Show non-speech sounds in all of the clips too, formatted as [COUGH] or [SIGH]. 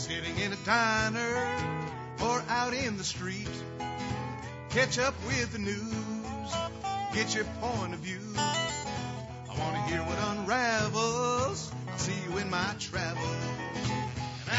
Sitting in a diner or out in the street. Catch up with the news, get your point of view. I want to hear what unravels. I'll see you in my travels.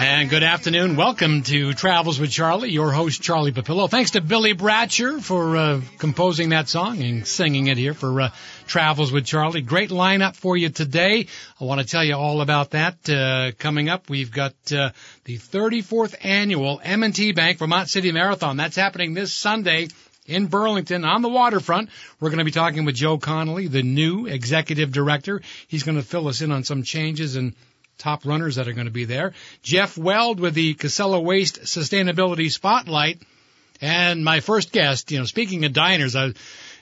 And good afternoon. Welcome to Travels with Charlie, your host, Charlie Papillo. Thanks to Billy Bratcher for uh, composing that song and singing it here for uh, Travels with Charlie. Great lineup for you today. I want to tell you all about that uh, coming up. We've got uh, the 34th annual M&T Bank Vermont City Marathon. That's happening this Sunday in Burlington on the waterfront. We're going to be talking with Joe Connelly, the new executive director. He's going to fill us in on some changes and top runners that are going to be there. Jeff Weld with the Casella Waste Sustainability Spotlight. And my first guest, you know, speaking of diners, I,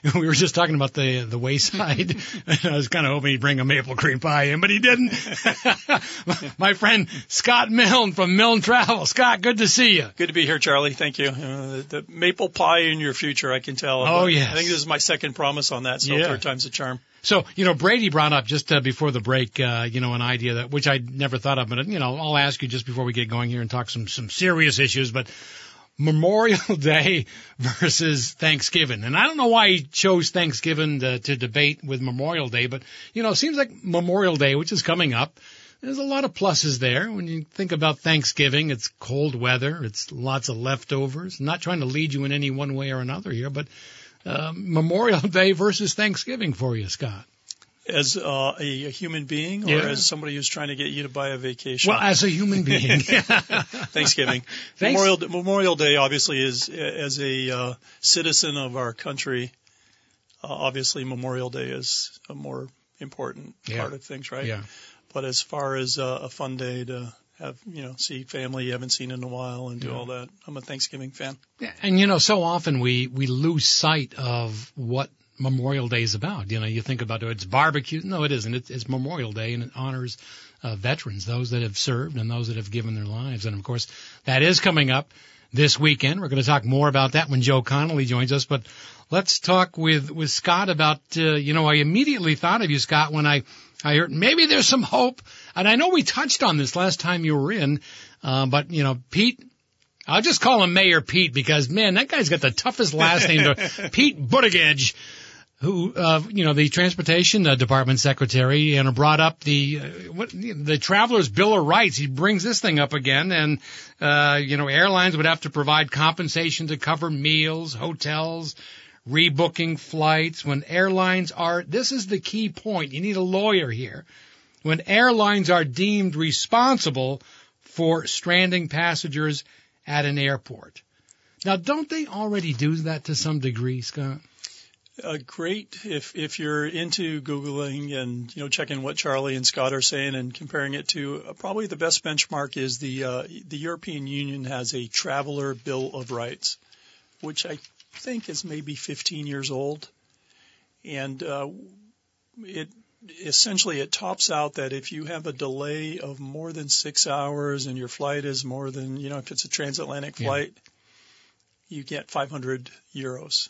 [LAUGHS] we were just talking about the the wayside. [LAUGHS] I was kind of hoping he'd bring a maple cream pie in, but he didn't. [LAUGHS] My friend Scott Milne from Milne Travel. Scott, good to see you. Good to be here, Charlie. Thank you. Uh, the maple pie in your future, I can tell. Oh yes. I think this is my second promise on that, so yeah. third time's a charm. So, you know, Brady brought up just uh, before the break, uh, you know, an idea that, which I never thought of, but, you know, I'll ask you just before we get going here and talk some, some serious issues, but Memorial [LAUGHS] Day versus Thanksgiving. And I don't know why he chose Thanksgiving to, to debate with Memorial Day, but, you know, it seems like Memorial Day, which is coming up, there's a lot of pluses there. When you think about Thanksgiving, it's cold weather, it's lots of leftovers. I'm not trying to lead you in any one way or another here, but uh, Memorial [LAUGHS] Day versus Thanksgiving for you, Scott? As uh, a, a, human being, or yeah. as somebody who's trying to get you to buy a vacation? Well, as a human being. [LAUGHS] Thanksgiving. [LAUGHS] Memorial, Memorial Day, obviously, is as a uh, citizen of our country. Uh, obviously, Memorial Day is a more important yeah. part of things, right? Yeah. But as far as uh, a fun day to have you know see family you haven't seen in a while and do yeah. all that. I'm a Thanksgiving fan. Yeah, and you know, so often we we lose sight of what Memorial Day is about. You know, you think about it, it's barbecue. No, it isn't. It's, it's Memorial Day and it honors uh, veterans, those that have served and those that have given their lives. And of course, that is coming up this weekend. We're going to talk more about that when Joe Connelly joins us. But let's talk with with Scott about. Uh, you know, I immediately thought of you, Scott, when I I heard maybe there's some hope, and I know we touched on this last time you were in, uh, but you know, Pete. I'll just call him Mayor Pete because man, that guy's got the toughest last name. To, [LAUGHS] Pete Buttigieg, who uh, you know the transportation uh, department secretary, and brought up the uh, what the travelers bill of rights. He brings this thing up again, and uh, you know airlines would have to provide compensation to cover meals, hotels, rebooking flights, when airlines are, this is the key point. You need a lawyer here. When airlines are deemed responsible for stranding passengers at an airport. Now, don't they already do that to some degree, Scott? Uh, great if if you're into googling and you know checking what Charlie and Scott are saying and comparing it to uh, probably the best benchmark is the uh, the European Union has a traveler bill of rights, which I think is maybe 15 years old, and uh, it essentially it tops out that if you have a delay of more than six hours and your flight is more than you know if it's a transatlantic flight, yeah. you get 500 euros.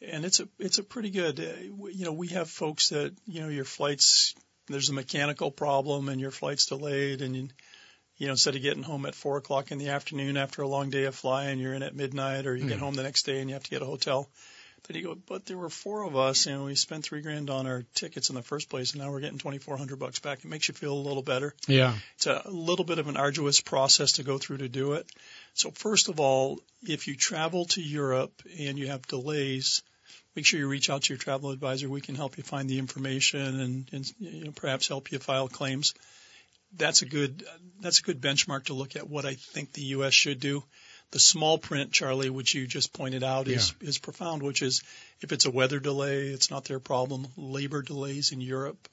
And it's a it's a pretty good uh, you know we have folks that you know your flights there's a mechanical problem and your flight's delayed and you, you know, instead of getting home at four o'clock in the afternoon after a long day of flying, you're in at midnight or you mm. get hmm. home the next day and you have to get a hotel. Then you go, but there were four of us and we spent three grand on our tickets in the first place and now we're getting 2400 bucks back. It makes you feel a little better. Yeah. It's a little bit of an arduous process to go through to do it. So first of all, if you travel to Europe and you have delays, make sure you reach out to your travel advisor. We can help you find the information and, and you know, perhaps help you file claims that's a good that's a good benchmark to look at what I think the U.S. should do. The small print, Charlie, which you just pointed out, is yeah. is profound. Which is, if it's a weather delay, it's not their problem. Labor delays in Europe,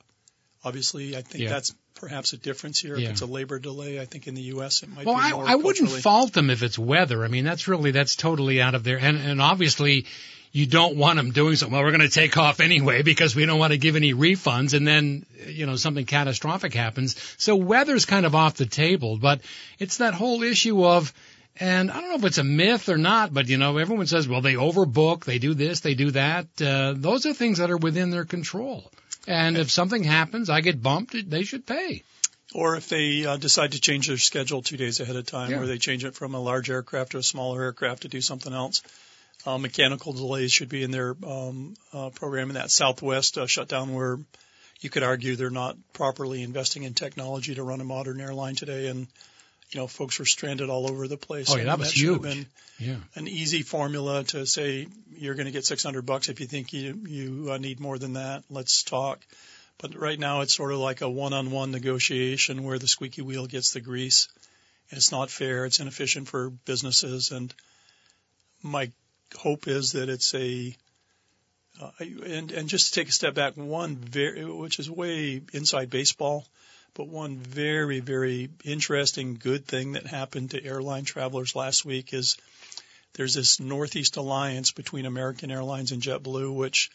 obviously, I think yeah. that's perhaps a difference here. Yeah. If it's a labor delay, I think in the U.S. it might Well, be I, I wouldn't fault them if it's weather. I mean, that's really that's totally out of there. And and obviously, you don't want them doing something. Well, we're going to take off anyway because we don't want to give any refunds, and then you know something catastrophic happens. So weather's kind of off the table. But it's that whole issue of. And I don't know if it's a myth or not, but you know, everyone says, well, they overbook, they do this, they do that. Uh, those are things that are within their control. And if something happens, I get bumped, they should pay. Or if they uh, decide to change their schedule two days ahead of time, Yeah. or they change it from a large aircraft to a smaller aircraft to do something else. Uh, mechanical delays should be in their um, uh, program. In that Southwest uh, shutdown, where you could argue they're not properly investing in technology to run a modern airline today, and you know folks were stranded all over the place. Oh, yeah, And that was huge. been Yeah. an easy formula to say you're going to get 600 bucks if you think you you uh, need more than that. Let's talk. But right now it's sort of like a one-on-one negotiation where the squeaky wheel gets the grease. It's not fair. It's inefficient for businesses. And my hope is that it's a uh, and and just to take a step back, one very which is way inside baseball, but one very very interesting good thing that happened to airline travelers last week is there's this Northeast alliance between American Airlines and JetBlue, which,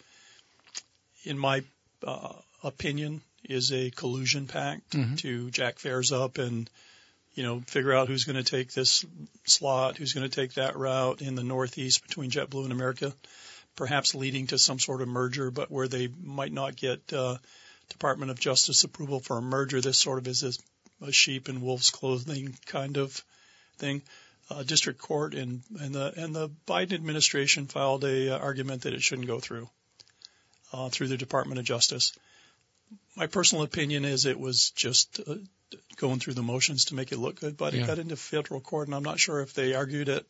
in my uh, opinion, is a collusion pact Mhm. to jack fares up and you know figure out who's going to take this slot, who's going to take that route in the Northeast between JetBlue and America, perhaps leading to some sort of merger, but where they might not get uh, Department of Justice approval for a merger. This sort of is a, sheep in wolf's clothing kind of thing uh, district court and and the and the Biden administration filed a uh, argument that it shouldn't go through uh, through the Department of Justice. My personal opinion is it was just uh, going through the motions to make it look good, but Yeah. it got into federal court, and I'm not sure if they argued it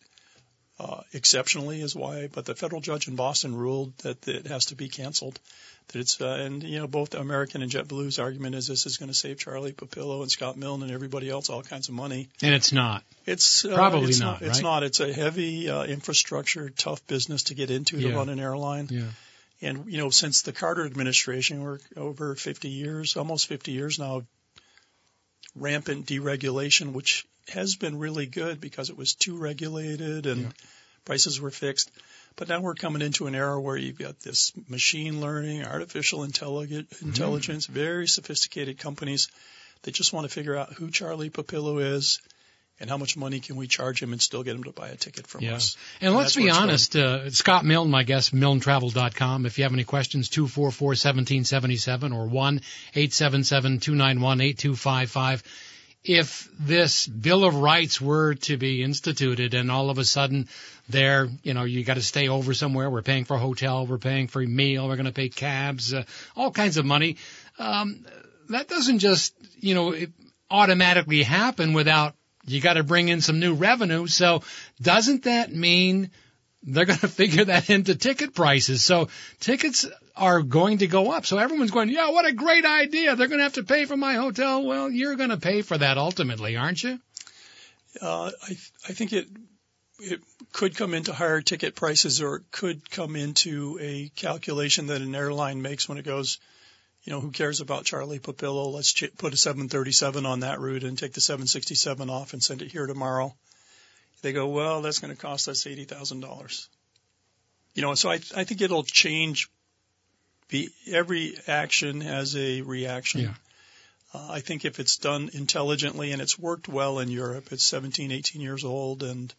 uh, exceptionally is why, but the federal judge in Boston ruled that it has to be canceled. That it's uh, and you know both American and JetBlue's argument is this is going to save Charlie Papillo and Scott Milne and everybody else all kinds of money. And it's not. It's uh, Probably it's not, It's right? not. It's a heavy uh, infrastructure, tough business to get into to Yeah. run an airline. Yeah. And you know, since the Carter administration, we're over 50 years, almost 50 years now, rampant deregulation, which has been really good because it was too regulated and Yeah. prices were fixed. But now we're coming into an era where you've got this machine learning, artificial intelligent, Mm-hmm. intelligence, very sophisticated companies that just want to figure out who Charlie Papillo is and how much money can we charge him and still get him to buy a ticket from Yeah. us. And let's be honest, uh, Scott Milne, my guest, milnetravel.com. If you have any questions, 244-1777 or 1-877-291-8255. If this Bill of Rights were to be instituted and all of a sudden there, you know, you got to stay over somewhere, we're paying for a hotel, we're paying for a meal, we're going to pay cabs, uh, all kinds of money, um, that doesn't just, you know, automatically happen without you got to bring in some new revenue. So doesn't that mean they're going [LAUGHS] to figure that into ticket prices? So tickets are going to go up. So everyone's going, yeah, what a great idea. They're going to have to pay for my hotel. Well, you're going to pay for that ultimately, aren't you? Uh, I I think it it could come into higher ticket prices, or it could come into a calculation that an airline makes when it goes, you know, who cares about Charlie Papillo? Let's ch- put a 737 on that route and take the 767 off and send it here tomorrow. They go, well, that's going to cost us eighty thousand dollars. You know, so I I think it'll change. The every action has a reaction. Yeah. Uh, I think if it's done intelligently and it's worked well in Europe, it's 17, 18 years old and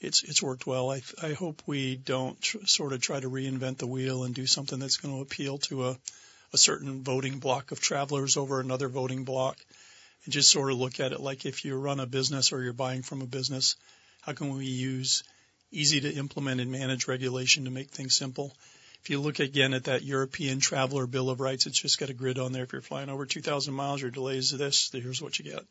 it's it's worked well. I I hope we don't tr- sort of try to reinvent the wheel and do something that's going to appeal to a a certain voting block of travelers over another voting block, and just sort of look at it like if you run a business or you're buying from a business, how can we use easy to implement and manage regulation to make things simple? If you look again at that European Traveler Bill of Rights, it's just got a grid on there. If you're flying over 2,000 miles, your delays of this, here's what you get.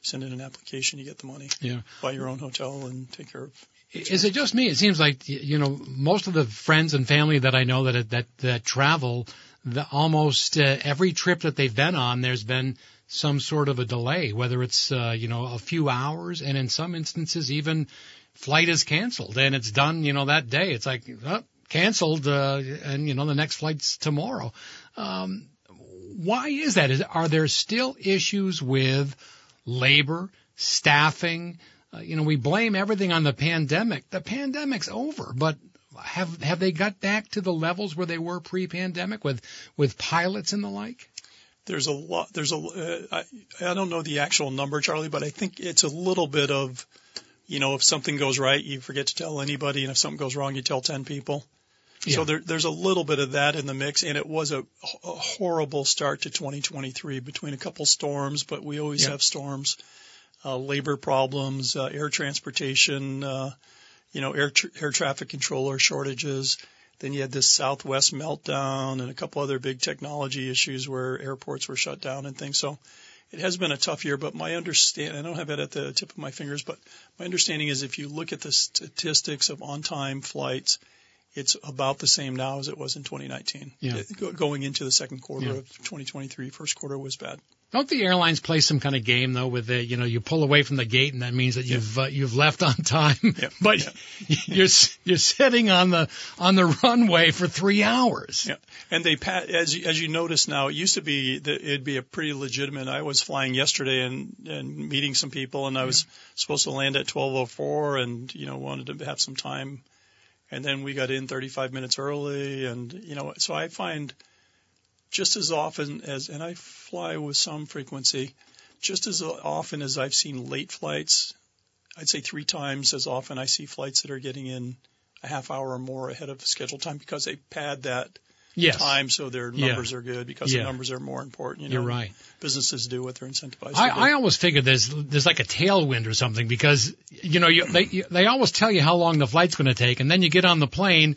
Send in an application, you get the money. Yeah. Buy your own hotel and take care of. Is it just me? It seems like you know most of the friends and family that I know that that that travel, the, almost uh, every trip that they've been on, there's been some sort of a delay, whether it's uh, you know a few hours, and in some instances even flight is canceled and it's done you know that day. It's like oh, canceled, uh, and you know the next flight's tomorrow. Um, why is that? Is, are there still issues with labor, staffing? Uh, you know, we blame everything on the pandemic. The pandemic's over, but have have they got back to the levels where they were pre-pandemic with with pilots and the like? There's a lot. There's a. Uh, I, I don't know the actual number, Charlie, but I think it's a little bit of, you know, if something goes right, you forget to tell anybody, and if something goes wrong, you tell ten people. Yeah. So there, there's a little bit of that in the mix, and it was a, a horrible start to 2023 between a couple storms, but we always yeah. have storms, uh, labor problems, uh, air transportation, uh, you know, air, tra- air traffic controller shortages. Then you had this Southwest meltdown and a couple other big technology issues where airports were shut down and things. So it has been a tough year, but my understand I don't have it at the tip of my fingers, but my understanding is if you look at the statistics of on-time flights, it's about the same now as it was in 2019. Yeah. going into the second quarter yeah. of 2023, first quarter was bad. Don't the airlines play some kind of game though with the, you know, you pull away from the gate and that means that you've uh, you've left on time, yep. [LAUGHS] but yep. you're you're sitting on the on the runway for 3 hours. Yeah. And they pat as as you notice now, it used to be that it'd be a pretty legitimate. I was flying yesterday and and meeting some people and I was yeah. supposed to land at 12:04 and you know wanted to have some time and then we got in 35 minutes early and you know so I find just as often as, and I fly with some frequency, just as often as I've seen late flights, I'd say three times as often I see flights that are getting in a half hour or more ahead of scheduled time because they pad that yes. time so their numbers yeah. are good because yeah. the numbers are more important. You know, You're right. Businesses do what they're incentivized I, to do. I always figure there's there's like a tailwind or something because you know you, they you, they always tell you how long the flight's going to take and then you get on the plane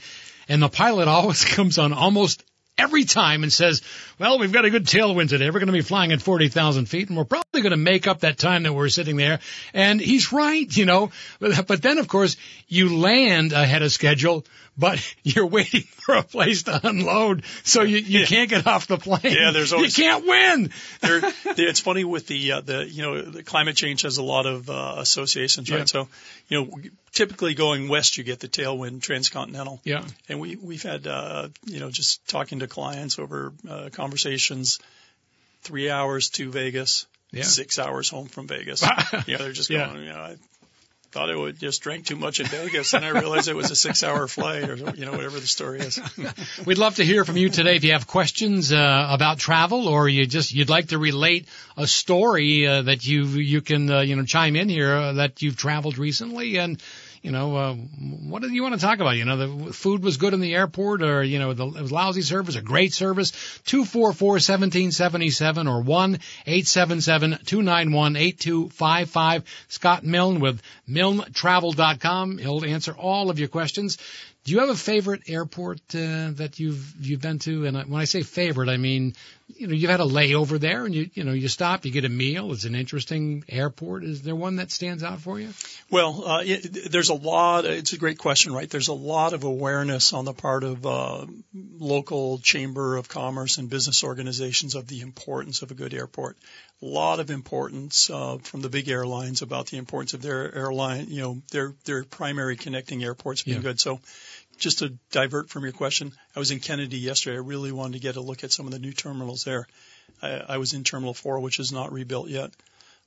and the pilot [LAUGHS] always comes on almost every time and says, well, we've got a good tailwind today. We're going to be flying at 40,000 feet and we're probably going to make up that time that we're sitting there. And he's right, you know, but, but then of course you land ahead of schedule, but [LAUGHS] you're waiting [LAUGHS] for a place to unload. So you, you yeah. can't get off the plane. Yeah, there's always, [LAUGHS] you can't win. there, it's funny with the, uh, the, you know, the climate change has a lot of, uh, associations, right? Yeah. So, you know, typically going west, you get the tailwind transcontinental. Yeah. And we, we've had, uh, you know, just talking to clients over, uh, conversations, three hours to Vegas. Yeah. Six hours home from Vegas. you know, they're just going, yeah. you know, I thought I would just drink too much in Vegas, and I realized it was a six-hour flight, or you know, whatever the story is. [LAUGHS] We'd love to hear from you today. If you have questions uh, about travel, or you just you'd like to relate a story uh, that you you can uh, you know chime in here uh, that you've traveled recently, and you know, uh, what do you want to talk about? You know, the food was good in the airport or, you know, the, it was lousy service, a great service. 244-1777 or 1-877-291-8255. Scott Milne with milnetravel.com. He'll answer all of your questions. Do you have a favorite airport uh, that you've you've been to? And when I say favorite, I mean you know you've had a layover there, and you you know you stop, you get a meal. It's an interesting airport. Is there one that stands out for you? Well, uh, it, there's a lot. It's a great question, right? There's a lot of awareness on the part of uh, local chamber of commerce and business organizations of the importance of a good airport. A lot of importance uh, from the big airlines about the importance of their airline, you know, their their primary connecting airports being yeah. good. So just to divert from your question, I was in Kennedy yesterday. I really wanted to get a look at some of the new terminals there. I, I was in Terminal 4, which is not rebuilt yet,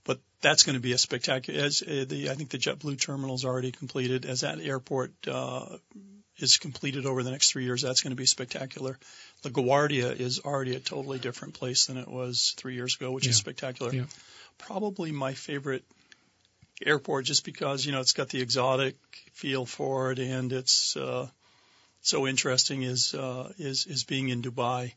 but that's going to be a spectacular. As uh, the I think the JetBlue terminal is already completed. As that airport uh, is completed over the next three years, that's going to be spectacular. LaGuardia is already a totally different place than it was three years ago, which yeah. is spectacular. Yeah. Probably my favorite airport just because you know it's got the exotic feel for it and it's uh, so interesting is uh, is is being in Dubai.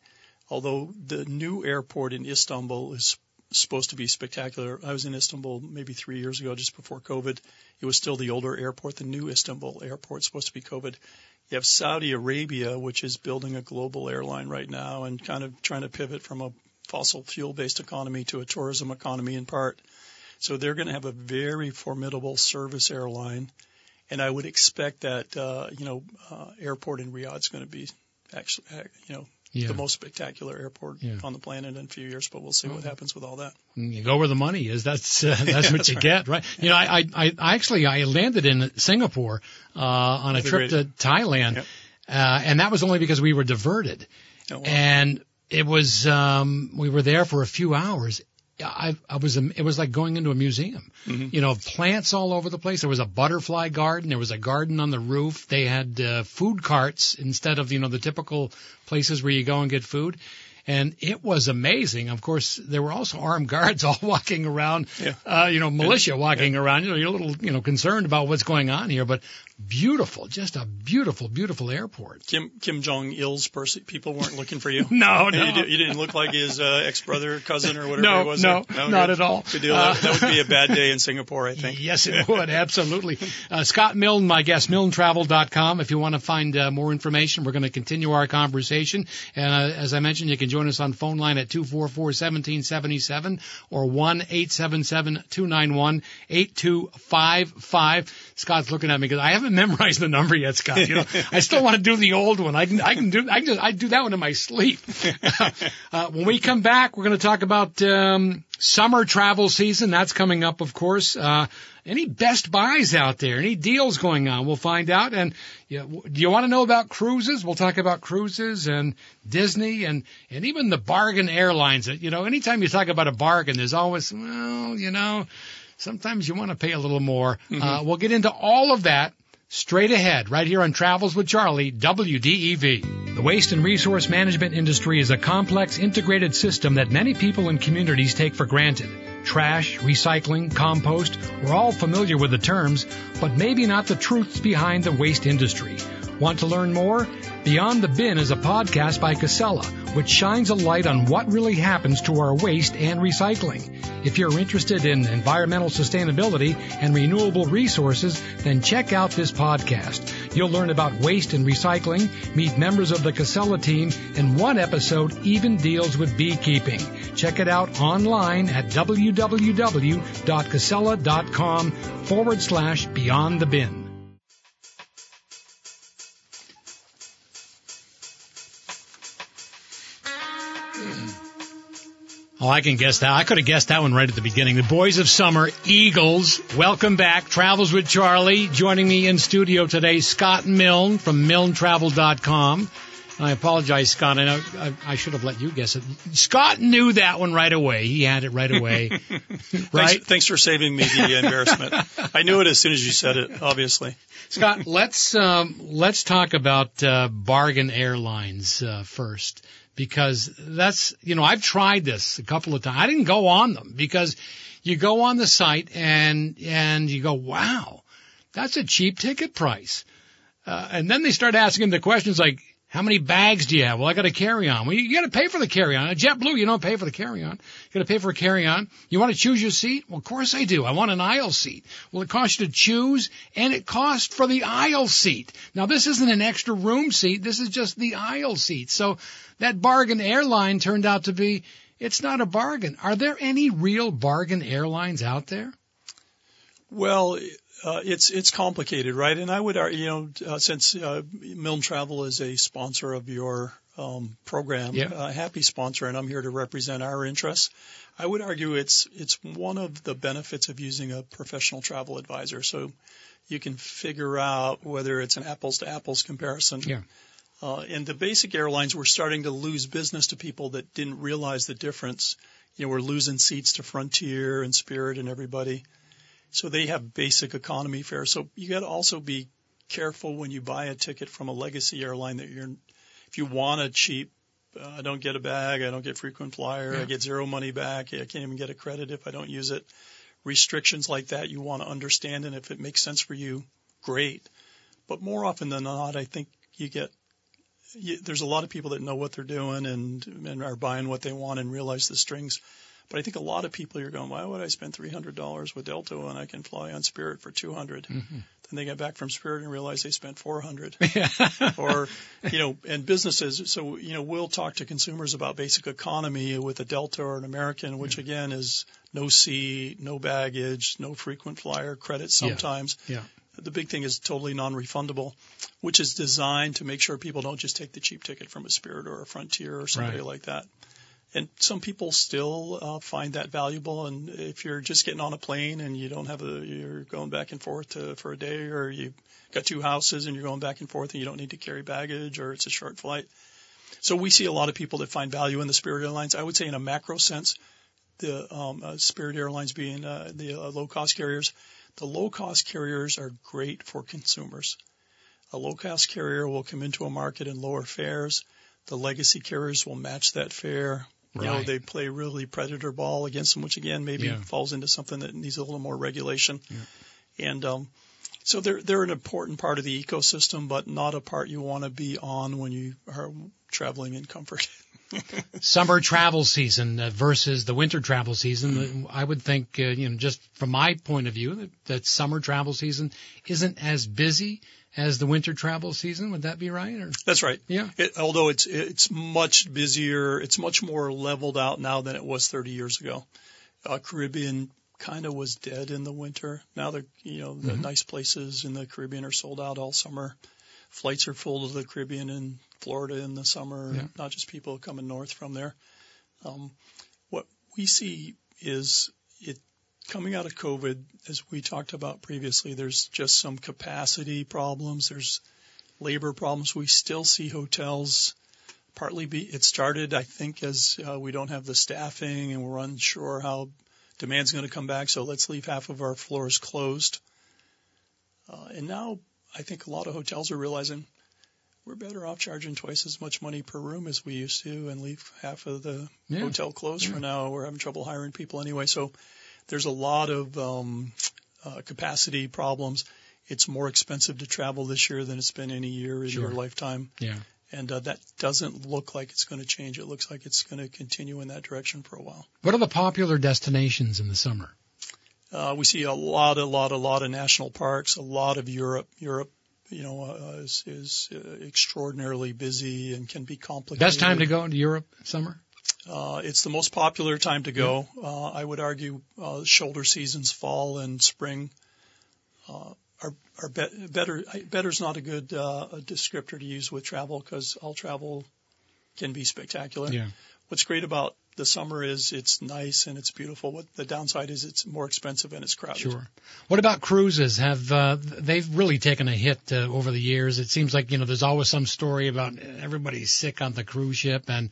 Although the new airport in Istanbul is supposed to be spectacular. I was in Istanbul maybe three years ago, just before COVID. It was still the older airport. The new Istanbul airport supposed to be COVID. You have Saudi Arabia, which is building a global airline right now and kind of trying to pivot from a fossil fuel based economy to a tourism economy in part. So they're going to have a very formidable service airline, and I would expect that uh, you know uh, airport in Riyadh is going to be actually uh, you know yeah. the most spectacular airport yeah. on the planet in a few years, but we'll see what happens with all that. You go where the money is. That's uh, [LAUGHS] that's yeah, what that's you right. get, right? You know, I, I I actually I landed in Singapore uh, on a trip to Thailand, yep. uh, and that was only because we were diverted. Oh, wow. And it was um, we were there for a few hours. I, I was it was like going into a museum. Mhm. You know, plants all over the place. There was a butterfly garden. There was a garden on the roof. They had uh, food carts instead of you know the typical places where you go and get food. And it was amazing. Of course, there were also armed [LAUGHS] guards all walking around, Yeah. uh, you know, militia walking around. You know, you're a little, you know, concerned about what's going on here, but beautiful, just a beautiful, beautiful airport. Kim Kim Jong Il's person. People weren't looking for you. [LAUGHS] No, no. You, you didn't look like his uh, ex brother, cousin, or whatever No, he was. no, there? not good. at all. Good deal. Uh, that, would be a bad day in Singapore, I think. Yes, it would. Absolutely. Uh, Scott Milne, my guest, milnetravel.com. If you want to find uh, more information, we're going to continue our conversation. And uh, as I mentioned, you can join us on phone line at 244-1777 or 1-877-291-8255. Scott's looking at me because I haven't memorized the number yet, Scott. You know, I still want to do the old one. I can, I can do, I can just, I do that one in my sleep. [LAUGHS] uh, when we come back, we're going to talk about, um, summer travel season. That's coming up, of course. Uh, any best buys out there? Any deals going on? We'll find out. And yeah, w- do you want to know about cruises? We'll talk about cruises and Disney and, and even the bargain airlines. You know, anytime you talk about a bargain, there's always, well, you know, sometimes you want to pay a little more. Uh, we'll get into all of that straight ahead right here on Travels with Charlie, WDEV. The waste and resource management industry is a complex integrated system that many people and communities take for granted. Trash, recycling, compost, we're all familiar with the terms, but maybe not the truths behind the waste industry. Want to learn more? Beyond the Bin is a podcast by Casella, which shines a light on what really happens to our waste and recycling. If you're interested in environmental sustainability and renewable resources, then check out this podcast. You'll learn about waste and recycling, meet members of the Casella team, and one episode even deals with beekeeping. Check it out online at www.casella.com forward slash beyond the bin. Oh, I can guess that. I could have guessed that one right at the beginning. The Boys of Summer, Eagles. Welcome back. Travels with Charlie. Joining me in studio today, Scott Milne from MilneTravel.com. And I apologize, Scott. I know I, I should have let you guess it. Scott knew that one right away. He had it right away. [LAUGHS] [LAUGHS] Thanks, right? thanks for saving me the embarrassment. [LAUGHS] I knew it as soon as you said it. Obviously. Scott, let's um, let's talk about uh, bargain airlines uh, first because that's you know I've tried this a couple of times. I didn't go on them because you go on the site and and you go, wow, that's a cheap ticket price, uh, and then they start asking the questions like. How many bags do you have? Well, I got a carry-on. Well, you got to pay for the carry-on. JetBlue, you don't pay for the carry-on. You got to pay for a carry-on. You want to choose your seat? Well, of course I do. I want an aisle seat. Well, it costs you to choose, and it costs for the aisle seat. Now, this isn't an extra room seat. This is just the aisle seat. So that bargain airline turned out to be, it's not a bargain. Are there any real bargain airlines out there? Well, uh, it's it's complicated, right? And I would, you know, uh, since uh, Milne Travel is a sponsor of your um, program, Yeah. a happy sponsor, and I'm here to represent our interests. I would argue it's it's one of the benefits of using a professional travel advisor. So you can figure out whether it's an apples to apples comparison. Yeah. Uh, and the basic airlines were starting to lose business to people that didn't realize the difference. You know, we're losing seats to Frontier and Spirit and everybody. So they have basic economy fares. So you got to also be careful when you buy a ticket from a legacy airline that you're, if you want a cheap, uh, I don't get a bag, I don't get frequent flyer, Yeah. I get zero money back, I can't even get a credit if I don't use it. Restrictions like that you want to understand, and if it makes sense for you, great. But more often than not, I think you get you, there's a lot of people that know what they're doing and and are buying what they want and realize the strings. But I think a lot of people are going, why would I spend three hundred dollars with Delta when I can fly on Spirit for two hundred? Mm-hmm. Then they get back from Spirit and realize they spent four hundred. [LAUGHS] or you know, and businesses. So you know, we'll talk to consumers about basic economy with a Delta or an American, which again is no seat, no baggage, no frequent flyer credit sometimes. Yeah. The big thing is totally non-refundable, which is designed to make sure people don't just take the cheap ticket from a Spirit or a Frontier or somebody Right. like that. And some people still uh, find that valuable. And if you're just getting on a plane and you don't have a, you're going back and forth to, for a day, or you've got two houses and you're going back and forth and you don't need to carry baggage, or it's a short flight, so we see a lot of people that find value in the Spirit Airlines. I would say in a macro sense, the um, uh, Spirit Airlines being uh, the uh, low cost carriers, the low cost carriers are great for consumers. A low cost carrier will come into a market and lower fares. The legacy carriers will match that fare. You know, they play really predator ball against them, which again maybe Yeah. falls into something that needs a little more regulation. And um, so they're they're an important part of the ecosystem, but not a part you want to be on when you are traveling in comfort. [LAUGHS] [LAUGHS] Summer travel season uh, versus the winter travel season. uh, I would think, uh, you know, just from my point of view, that, that summer travel season isn't as busy as the winter travel season. Would that be right? Or That's right. yeah, It, although it's it's much busier, it's much more leveled out now than it was 30 years ago. Uh, Caribbean kind of was dead in the winter. Now the you know the nice places in the Caribbean are sold out all summer. Flights are full to the Caribbean and Florida in the summer, Yeah. not just people coming north from there. Um, what we see is it coming out of COVID, as we talked about previously. There's just some capacity problems. There's labor problems. We still see hotels partly be, it started, I think, as uh, we don't have the staffing and we're unsure how demand's going to come back. So let's leave half of our floors closed. Uh, and now I think a lot of hotels are realizing we're better off charging twice as much money per room as we used to and leave half of the Yeah. hotel closed for now. We're having trouble hiring people anyway. So there's a lot of um, uh, capacity problems. It's more expensive to travel this year than it's been any year in Sure. your lifetime. yeah. And uh, that doesn't look like it's going to change. It looks like it's going to continue in that direction for a while. What are the popular destinations in the summer? Uh, we see a lot, a lot, a lot of national parks, a lot of Europe. Europe, you know, uh, is, is uh, extraordinarily busy and can be complicated. Best time to go into Europe summer? Uh, it's the most popular time to go. Uh, I would argue uh, shoulder seasons, fall and spring, uh, are are be- better. Better is not a good uh, a descriptor to use with travel because all travel can be spectacular. Yeah. What's great about the summer is it's nice and it's beautiful. What the downside is it's more expensive and it's crowded. Sure. What about cruises? Have uh, they've really taken a hit uh, over the years? It seems like you know there's always some story about everybody's sick on the cruise ship, and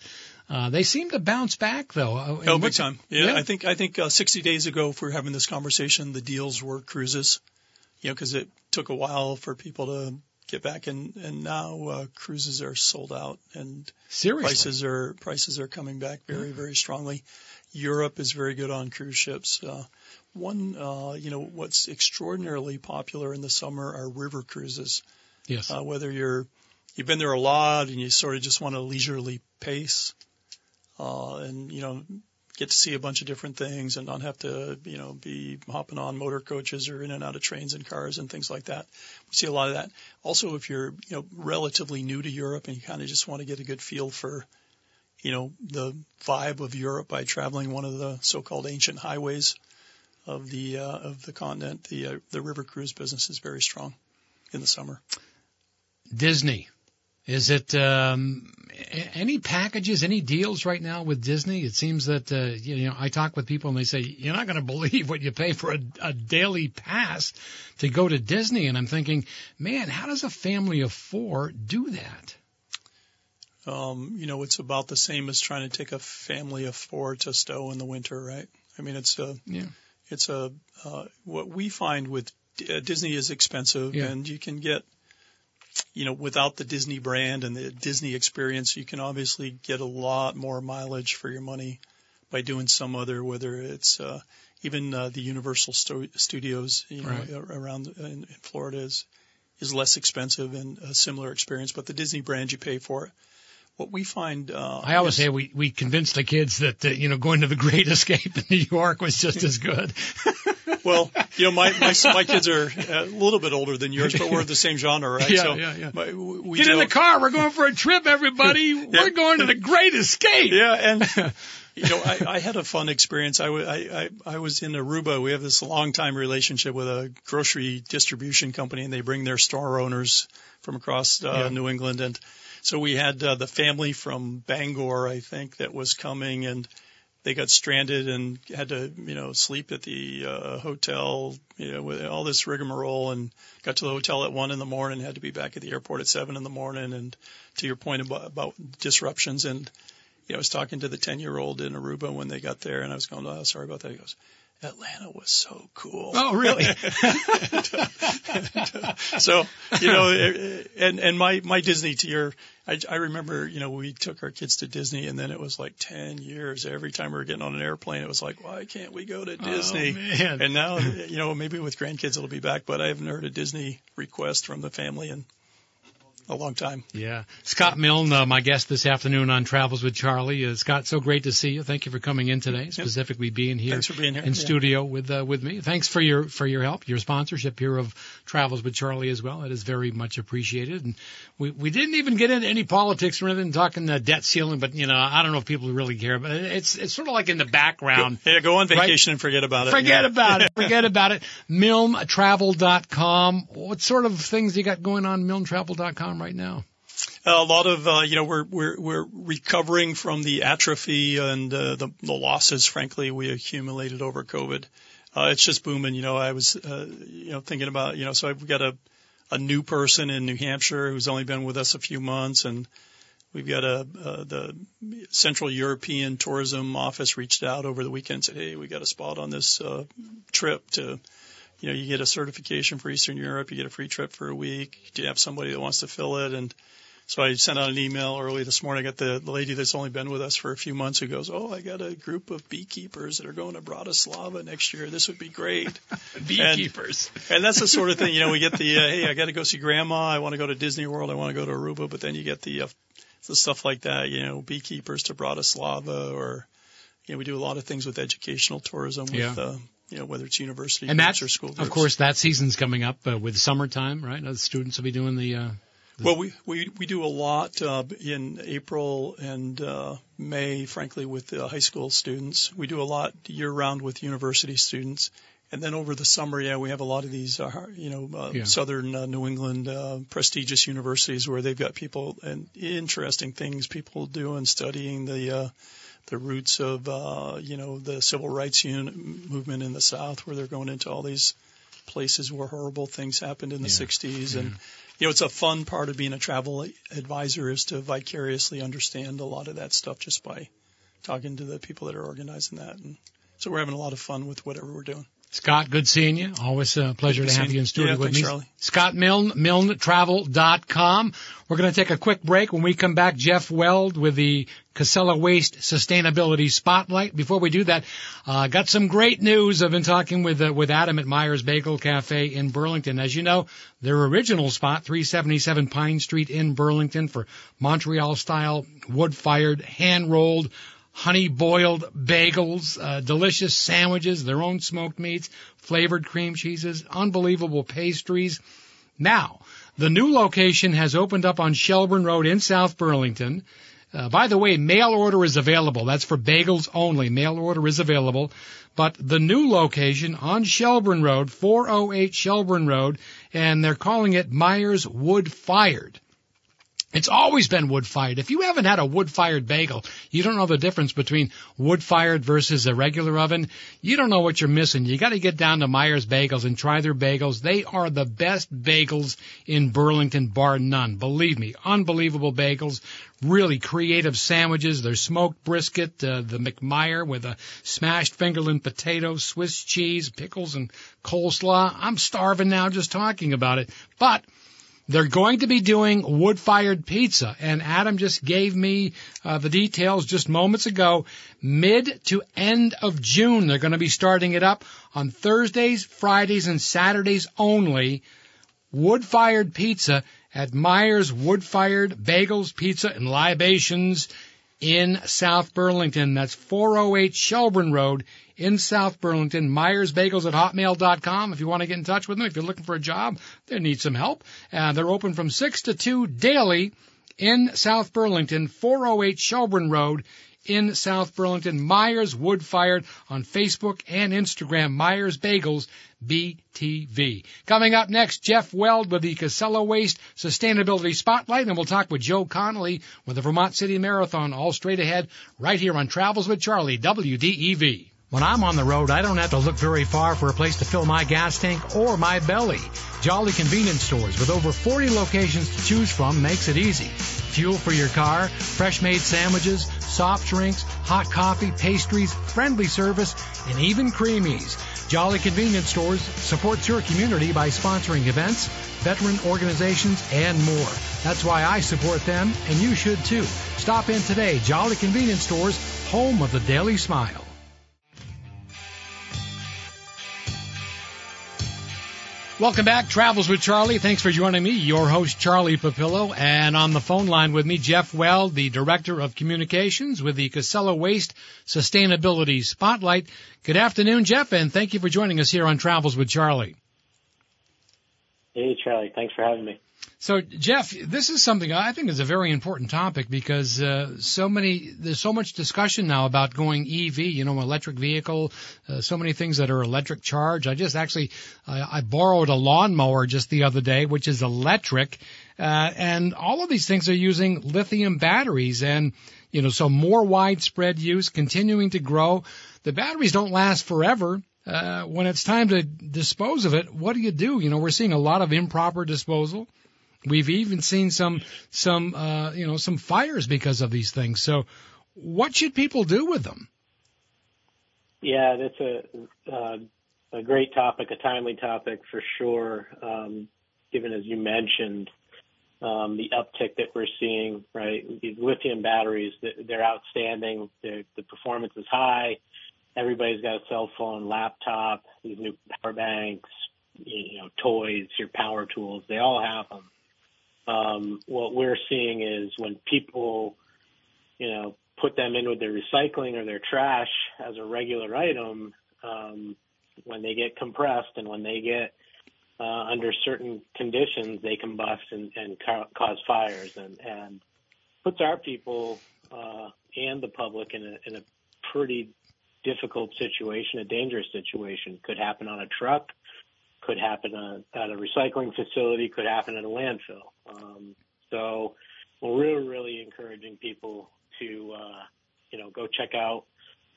uh, they seem to bounce back though. Uh, and Oh, big time. Yeah, Yeah. I think I think uh, 60 days ago, if we were having this conversation, the deals were cruises. You know, because it took a while for people to get back, and and now uh, cruises are sold out, and Seriously. prices are prices are coming back very very strongly. Europe is very good on cruise ships. Uh, one, uh, you know, what's extraordinarily popular in the summer are river cruises. Yes. Uh, whether you're you've been there a lot and you sort of just want a leisurely pace, uh, and you know get to see a bunch of different things and not have to you know be hopping on motor coaches or in and out of trains and cars and things like that. We see a lot of that. Also, if you're you know relatively new to Europe and you kind of just want to get a good feel for you know the vibe of Europe by traveling one of the so-called ancient highways of the uh, of the continent, the uh, the river cruise business is very strong in the summer. Disney. Is it um, any packages, any deals right now with Disney? It seems that uh, you know I talk with people and they say you're not going to believe what you pay for a, a daily pass to go to Disney, and I'm thinking, man, how does a family of four do that? Um, you know, it's about the same as trying to take a family of four to Stowe in the winter, right? I mean, it's a, Yeah. it's a, uh, what we find with uh, Disney is expensive Yeah. and you can get, you know, without the Disney brand and the Disney experience, you can obviously get a lot more mileage for your money by doing some other, whether it's, uh, even, uh, the Universal sto- Studios, you know, Right. around in, in Florida is, is less expensive and a similar experience, but the Disney brand you pay for it. What we find, uh, I always say we we convinced the kids that uh, you know going to the Great [LAUGHS] Escape in New York was just as good. [LAUGHS] Well, you know, my my my kids are a little bit older than yours, but we're the same genre, right? Yeah, so yeah, yeah. my- we Get in the car. We're going for a trip, everybody. [LAUGHS] We're going to the Great Escape. Yeah, and you know, I, I had a fun experience. I, I, I, I was in Aruba. We have this long time relationship with a grocery distribution company, and they bring their store owners from across uh, Yeah. New England. And so we had uh, the family from Bangor, I think, that was coming, and they got stranded and had to, you know, sleep at the uh, hotel, you know, with all this rigmarole and got to the hotel at one in the morning, had to be back at the airport at seven in the morning. And to your point about, about disruptions and, you know, I was talking to the 10 year old in Aruba when they got there and I was going, oh, sorry about that. He goes, Atlanta was so cool. Oh, really? [LAUGHS] so, you know, and, and my, my Disney your, I, I remember, you know, we took our kids to Disney and then it was like 10 years. Every time we were getting on an airplane, it was like, why can't we go to oh, Disney? Oh, man. And now, you know, maybe with grandkids it'll be back, but I haven't heard a Disney request from the family in a long time. Yeah. Scott Milne, uh, my guest this afternoon on Travels with Charlie. Uh, Scott, so great to see you. Thank you for coming in today, specifically being here, being here. in Yeah. studio with uh, with me. Thanks for your for your help, your sponsorship here of Travels with Charlie as well. It is very much appreciated. And we we didn't even get into any politics or anything, talking the debt ceiling, but you know I don't know if people really care, but it's it's sort of like in the background. Yeah, go on vacation and forget about it. Forget Yeah. about it. [LAUGHS] Forget about it. MilneTravel.com. What sort of things you got going on Right now? a lot of uh, you know we're we're we're recovering from the atrophy and uh, the the losses frankly we accumulated over covid uh, it's just booming you know i was uh, you know thinking about you know so i've got a a new person in new hampshire who's only been with us a few months and we've got a uh, the central european tourism office reached out over the weekend and said hey we got a spot on this uh, trip to you know you get a certification for eastern europe you get a free trip for a week do you have somebody that wants to fill it and so I sent out an email early this morning. I got the, the lady that's only been with us for a few months who goes, "Oh, I got a group of beekeepers that are going to Bratislava next year. This would be great." [LAUGHS] Beekeepers. And that's the sort of thing, you know, we get the, uh, "Hey, I got to go see Grandma. I want to go to Disney World. I want to go to Aruba." But then you get the, uh, the stuff like that, you know, beekeepers to Bratislava, or you know, we do a lot of things with educational tourism with, Yeah. uh, you know, whether it's university and that's or school groups. of course that season's coming up uh, with summertime, right? The students will be doing the. Uh, Well, we, we, we do a lot uh, in April and uh, May, frankly, with uh, high school students. We do a lot year round with university students. And then over the summer, yeah, we have a lot of these, uh, you know, uh, Yeah. southern uh, New England uh, prestigious universities where they've got people and interesting things people doing, studying the uh, the roots of, uh, you know, the civil rights un- movement in the South, where they're going into all these places where horrible things happened in the Yeah. 60s and you know, it's a fun part of being a travel advisor is to vicariously understand a lot of that stuff just by talking to the people that are organizing that. And so we're having a lot of fun with whatever we're doing. Scott, good seeing you. Always a pleasure to have you in studio Yeah, with thanks, me. Charlie. Scott Milne, MilneTravel.com. We're going to take a quick break. When we come back, Jeff Weld with the Casella Waste Sustainability Spotlight. Before we do that, uh, got some great news. I've been talking with uh, with Adam at Myers Bagel Cafe in Burlington. As you know, their original spot, 377 Pine Street in Burlington, for Montreal style wood fired, hand rolled honey boiled bagels, uh, delicious sandwiches, their own smoked meats, flavored cream cheeses, unbelievable pastries. Now, the new location has opened up on Shelburne Road in South Burlington. Uh, by the way, mail order is available. That's for bagels only. Mail order is available. But the new location on Shelburne Road, 408 Shelburne Road, and they're calling it Myers Wood Fired. It's always been wood fired. If you haven't had a wood fired bagel, you don't know the difference between wood fired versus a regular oven. You don't know what you're missing. You got to get down to Myers Bagels and try their bagels. They are the best bagels in Burlington, bar none. Believe me, unbelievable bagels. Really creative sandwiches. Their smoked brisket, uh, the McMeyer with a smashed fingerling potato, Swiss cheese, pickles, and coleslaw. I'm starving now just talking about it. But they're going to be doing wood-fired pizza, and Adam just gave me uh, the details just moments ago. Mid to end of June, they're going to be starting it up on Thursdays, Fridays, and Saturdays only. Wood-fired pizza at Myers Wood-Fired Bagels, Pizza, and Libations in South Burlington. That's 408 Shelburne Road in South Burlington. Myers Bagels at hotmail.com if you want to get in touch with them. If you're looking for a job, they need some help. Uh, they're open from 6 to 2 daily in South Burlington, 408 Shelburne Road in South Burlington. Myers Wood Fired on Facebook and Instagram. Myers Bagels, BTV. Coming up next, Jeff Weld with the Casella Waste Sustainability Spotlight, and we'll talk with Joe Connelly with the Vermont City Marathon all straight ahead right here on Travels with Charlie, WDEV. When I'm on the road, I don't have to look very far for a place to fill my gas tank or my belly. Jolly Convenience Stores with over 40 locations to choose from makes it easy. Fuel for your car, fresh made sandwiches, soft drinks, hot coffee, pastries, friendly service, and even creamies. Jolly Convenience Stores supports your community by sponsoring events, veteran organizations, and more. That's why I support them, and you should too. Stop in today. Jolly Convenience Stores, home of the Daily Smile. Welcome back, Travels with Charlie. Thanks for joining me, your host Charlie Papillo, and on the phone line with me, Jeff Weld, the Director of Communications with the Casella Waste Sustainability Spotlight. Good afternoon, Jeff, and thank you for joining us here on Travels with Charlie. Hey, Charlie. Thanks for having me. So, Jeff, this is something I think is a very important topic because uh, so many there's so much discussion now about going EV, you know, electric vehicle, uh, so many things that are electric charge. I just actually uh, I borrowed a lawnmower just the other day, which is electric, uh, and all of these things are using lithium batteries, and you know, so more widespread use, continuing to grow. The batteries don't last forever. Uh, when it's time to dispose of it, what do you do? You know, we're seeing a lot of improper disposal. We've even seen some some uh, you know some fires because of these things. So, what should people do with them? Yeah, that's a uh, a great topic, a timely topic for sure. Um, given as you mentioned, um, the uptick that we're seeing, right? These lithium batteries, they're outstanding. They're, the performance is high. Everybody's got a cell phone, laptop, these new power banks, you know, toys, your power tools. They all have them um, what we're seeing is when people, you know, put them in with their recycling or their trash as a regular item, um, when they get compressed and when they get uh, under certain conditions, they combust and, and ca- cause fires and, and puts our people uh, and the public in a, in a pretty difficult situation, a dangerous situation. Could happen on a truck, could happen at a recycling facility, could happen at a landfill. Um, so we're really, really encouraging people to, uh, you know, go check out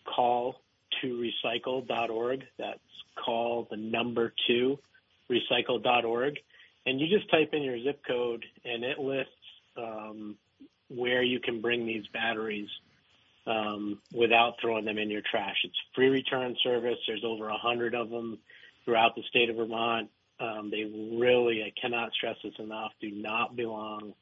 call to recycle.org. That's call the number two recycle.org. And you just type in your zip code and it lists um, where you can bring these batteries um, without throwing them in your trash. It's free return service. There's over a hundred of them throughout the state of Vermont. Um, they really, I cannot stress this enough, do not belong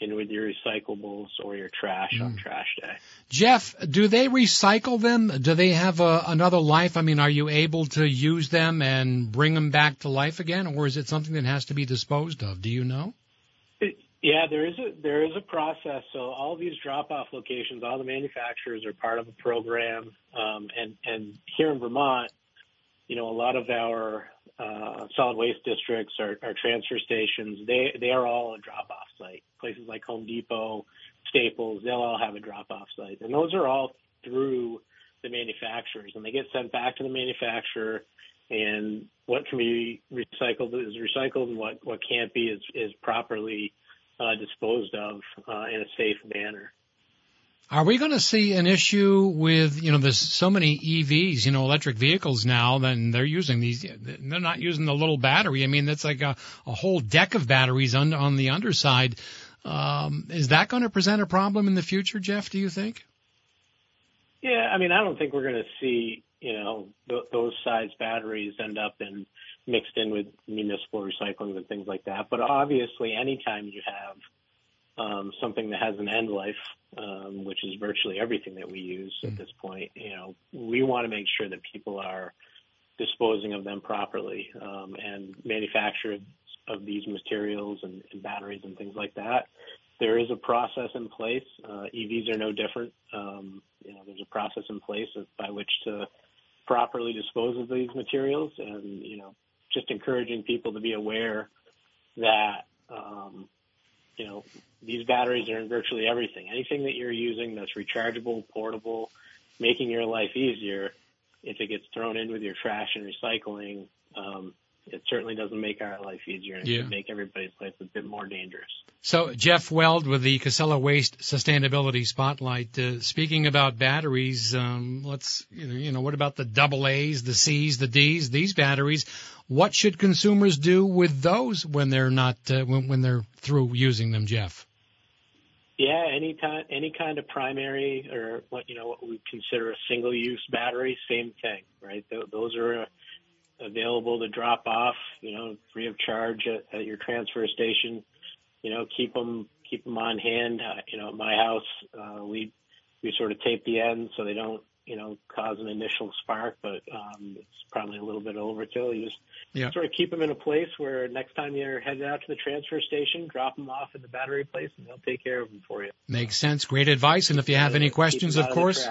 in with your recyclables or your trash mm. on trash day. Jeff, do they recycle them? Do they have a, another life? I mean, are you able to use them and bring them back to life again, or is it something that has to be disposed of? Do you know? yeah, there is a there is a process. So all these drop off locations, all the manufacturers are part of a program, um, and and here in Vermont, you know, a lot of our uh, solid waste districts or, or transfer stations, they they are all a drop off site. Places like Home Depot, Staples, they'll all have a drop off site, and those are all through the manufacturers, and they get sent back to the manufacturer. And what can be recycled is recycled, and what what can't be is is properly uh, disposed of uh, in a safe manner. Are we going to see an issue with, you know, there's so many EVs, you know, electric vehicles now, then they're using these, they're not using the little battery. I mean, that's like a, a whole deck of batteries on, on the underside. Um, is that going to present a problem in the future, Jeff, do you think? Yeah, I mean, I don't think we're going to see, you know, th- those size batteries end up in mixed in with municipal recycling and things like that. But obviously, anytime you have um, something that has an end life, um, which is virtually everything that we use mm-hmm. at this point. You know, we want to make sure that people are disposing of them properly um, and manufacture of these materials and, and, batteries and things like that. There is a process in place. Uh, EVs are no different. Um, you know, there's a process in place by which to properly dispose of these materials, and you know, just encouraging people to be aware that um, you know, these batteries are in virtually everything. Anything that you're using that's rechargeable, portable, making your life easier, if it gets thrown in with your trash and recycling, um, it certainly doesn't make our life easier and it Yeah. can make everybody's life a bit more dangerous. So Jeff Weld with the Casella Waste Sustainability Spotlight. Uh, speaking about batteries, um, let's you know, you know what about the double A's, the C's, the D's? These batteries. What should consumers do with those when they're not uh, when, when they're through using them, Jeff? Yeah, any time, any kind of primary or what you know what we consider a single-use battery, same thing, right? Th- those are uh, available to drop off, you know, free of charge at, at your transfer station. You know, keep them keep them on hand. Uh, you know, at my house, uh, we we sort of tape the ends so they don't you know cause an initial spark, but um, it's probably a little bit overkill. You just Yeah. sort of keep them in a place where next time you're headed out to the transfer station, drop them off at the battery place, and they'll take care of them for you. Makes sense. Great advice. And if you have any questions, of course.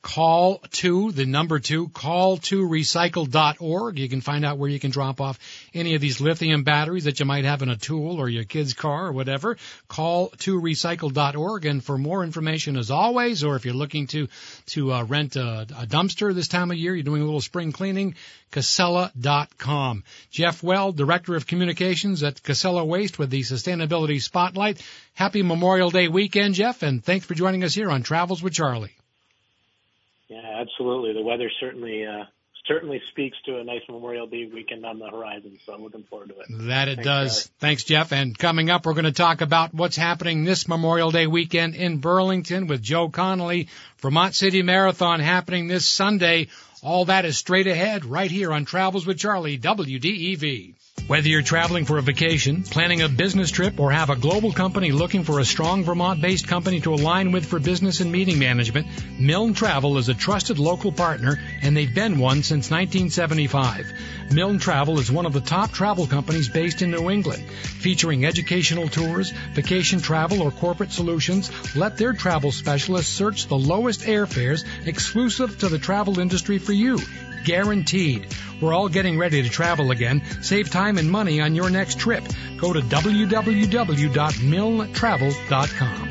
Call to the number two, call to recycle.org. You can find out where you can drop off any of these lithium batteries that you might have in a tool or your kid's car or whatever. Call to recycle.org. And for more information, as always, or if you're looking to, to uh, rent a, a dumpster this time of year, you're doing a little spring cleaning, Casella.com. Jeff Weld, Director of Communications at Casella Waste with the Sustainability Spotlight. Happy Memorial Day weekend, Jeff, and thanks for joining us here on Travels with Charlie. Yeah, absolutely. The weather certainly uh, certainly speaks to a nice Memorial Day weekend on the horizon, so I'm looking forward to it. That it Thanks, does. Thanks, Jeff. And coming up, we're going to talk about what's happening this Memorial Day weekend in Burlington with Joe Connelly. Vermont City Marathon happening this Sunday. All that is straight ahead right here on Travels with Charlie, WDEV. Whether you're traveling for a vacation, planning a business trip, or have a global company looking for a strong Vermont-based company to align with for business and meeting management, Milne Travel is a trusted local partner, and they've been one since 1975. Milne Travel is one of the top travel companies based in New England, featuring educational tours, vacation travel, or corporate solutions. Let their travel specialists search the lowest airfares exclusive to the travel industry for you guaranteed. We're all getting ready to travel again. Save time and money on your next trip. Go to www.milnetravel.com.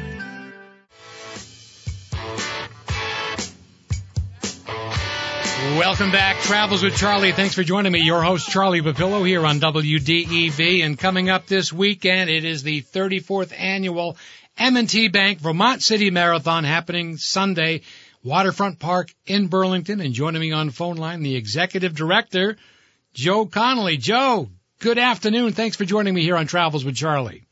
Welcome back, Travels with Charlie. Thanks for joining me. Your host, Charlie Papillo, here on WDEV. And coming up this weekend, it is the 34th annual M&T Bank Vermont City Marathon happening Sunday, Waterfront Park in Burlington. And joining me on phone line, the executive director, Joe Connelly. Joe, good afternoon. Thanks for joining me here on Travels with Charlie.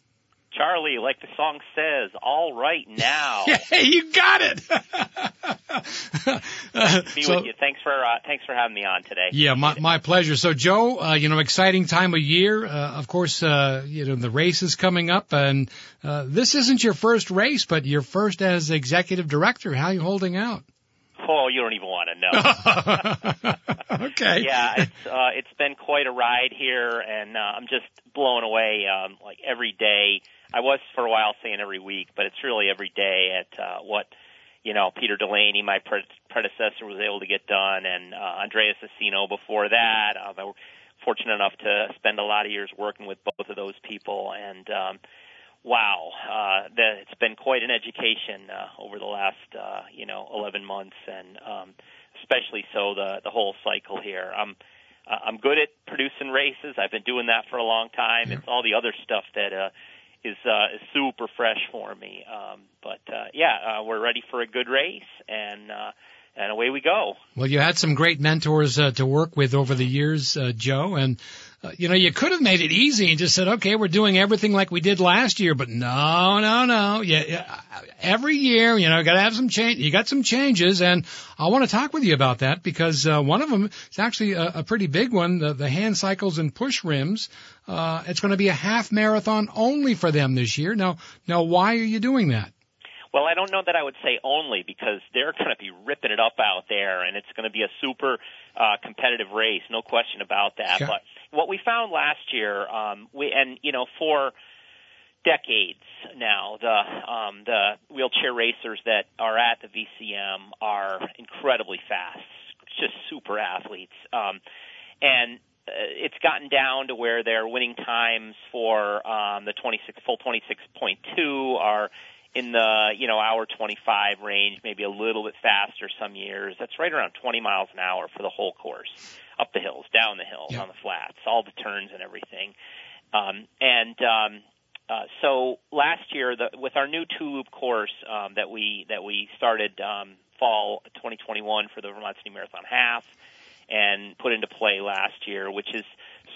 Charlie, like the song says, all right now. [LAUGHS] Hey, you got it. [LAUGHS] Be So- with you. Thanks for uh, thanks for having me on today. Yeah, my, my pleasure. So, Joe, uh, you know, exciting time of year. Uh, of course, uh, you know, the race is coming up, and uh, this isn't your first race, but your first as executive director. How are you holding out? Oh, you don't even want to know. [LAUGHS] okay. yeah, it's uh, it's been quite a ride here, and uh, I'm just blown away. Um, like every day, I was for a while saying every week, but it's really every day at uh, what you know Peter Delaney, my pre- predecessor, was able to get done, and uh, Andreas Asino before that. Uh, I was fortunate enough to spend a lot of years working with both of those people, and um, wow, uh, the, it's been quite an education uh, over the last uh, you know 11 months, and um, especially so the the whole cycle here. I'm uh, I'm good at producing races. I've been doing that for a long time. It's all the other stuff that uh, is uh, super fresh for me. Um, but uh, yeah, uh, we're ready for a good race, and uh, and away we go. Well, you had some great mentors uh, to work with over the years, uh, Joe, and you know you could have made it easy and just said, "Okay, we're doing everything like we did last year." But no, no, no. Yeah, yeah, every year, you know, got to have some change. You got some changes, and I want to talk with you about that because uh, one of them is actually a, a pretty big one: the, the hand cycles and push rims. Uh, it's going to be a half marathon only for them this year. Now, now, why are you doing that? Well, I don't know that I would say only because they're going to be ripping it up out there, and it's going to be a super uh, competitive race, no question about that. Sure. But what we found last year, um, we and you know for decades now, the um, the wheelchair racers that are at the VCM are incredibly fast, just super athletes, um, and uh, it's gotten down to where their winning times for um, the 26 full 26.2 are in the you know hour 25 range, maybe a little bit faster some years. That's right around 20 miles an hour for the whole course. Up the hills, down the hills, yeah. on the flats, all the turns and everything. Um, and um, uh, so last year, the, with our new two loop course um, that we that we started um, fall 2021 for the Vermont City Marathon half, and put into play last year, which is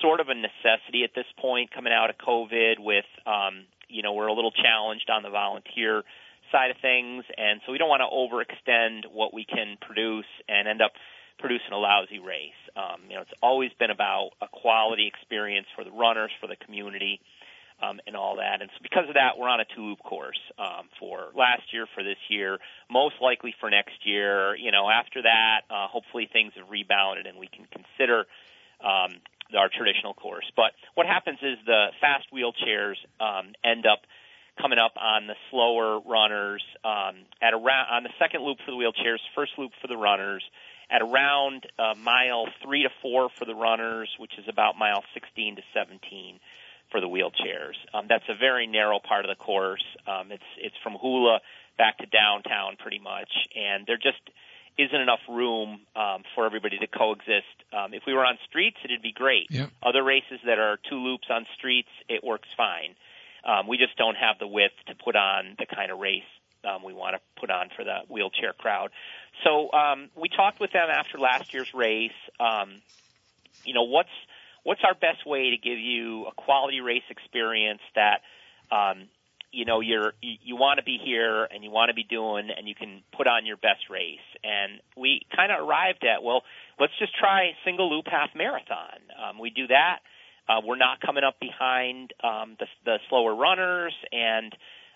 sort of a necessity at this point, coming out of COVID. With um, you know, we're a little challenged on the volunteer side of things, and so we don't want to overextend what we can produce and end up producing a lousy race. Um, you know, it's always been about a quality experience for the runners, for the community um, and all that. And so because of that, we're on a two loop course um, for last year, for this year, most likely for next year. You know, after that, uh, hopefully things have rebounded and we can consider um, our traditional course. But what happens is the fast wheelchairs um, end up coming up on the slower runners um, at around on the second loop for the wheelchairs, first loop for the runners. At around uh, mile three to four for the runners, which is about mile 16 to 17 for the wheelchairs. Um, that's a very narrow part of the course. Um, it's it's from Hula back to downtown pretty much, and there just isn't enough room um, for everybody to coexist. Um, if we were on streets, it'd be great. Yep. Other races that are two loops on streets, it works fine. Um, we just don't have the width to put on the kind of race um, we want to put on for the wheelchair crowd. So um, we talked with them after last year's race. Um, you know, what's what's our best way to give you a quality race experience that um, you know you're you, you want to be here and you want to be doing and you can put on your best race and we kind of arrived at well let's just try single loop half marathon um, we do that uh, we're not coming up behind um, the, the slower runners and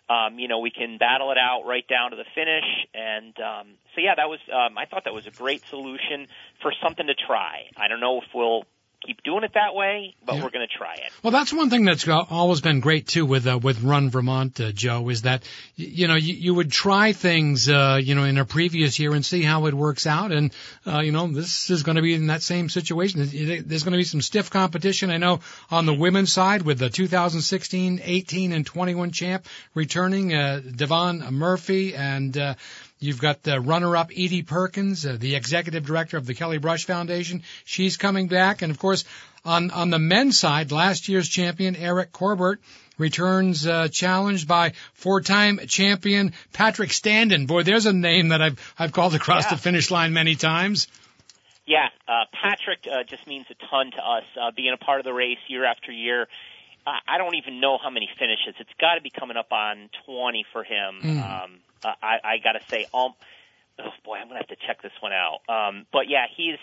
um, you know we can battle it out right down to the finish. And um, so yeah that was um, I thought that was a great solution for something to try. I don't know if we'll keep doing it that way, but yeah. we're going to try it. Well, that's one thing that's always been great too with uh, with Run Vermont, uh, Joe, is that you know you, you would try things uh, you know in a previous year and see how it works out, and uh, you know this is going to be in that same situation. There's going to be some stiff competition. I know on the women's side with the 2016, 18, and 21 champ returning, uh, Devon Murphy and uh, You've got the runner-up Edie Perkins, uh, the executive director of the Kelly Brush Foundation. She's coming back, and of course, on on the men's side, last year's champion Eric Corbett returns uh, challenged by four-time champion Patrick Standen. Boy, there's a name that I've I've called across yeah. the finish line many times. Yeah, uh, Patrick uh, just means a ton to us. Uh, being a part of the race year after year, I don't even know how many finishes. It's got to be coming up on 20 for him. Mm. Um, I, I got to say, um, oh boy, I'm gonna have to check this one out. Um, but yeah, he's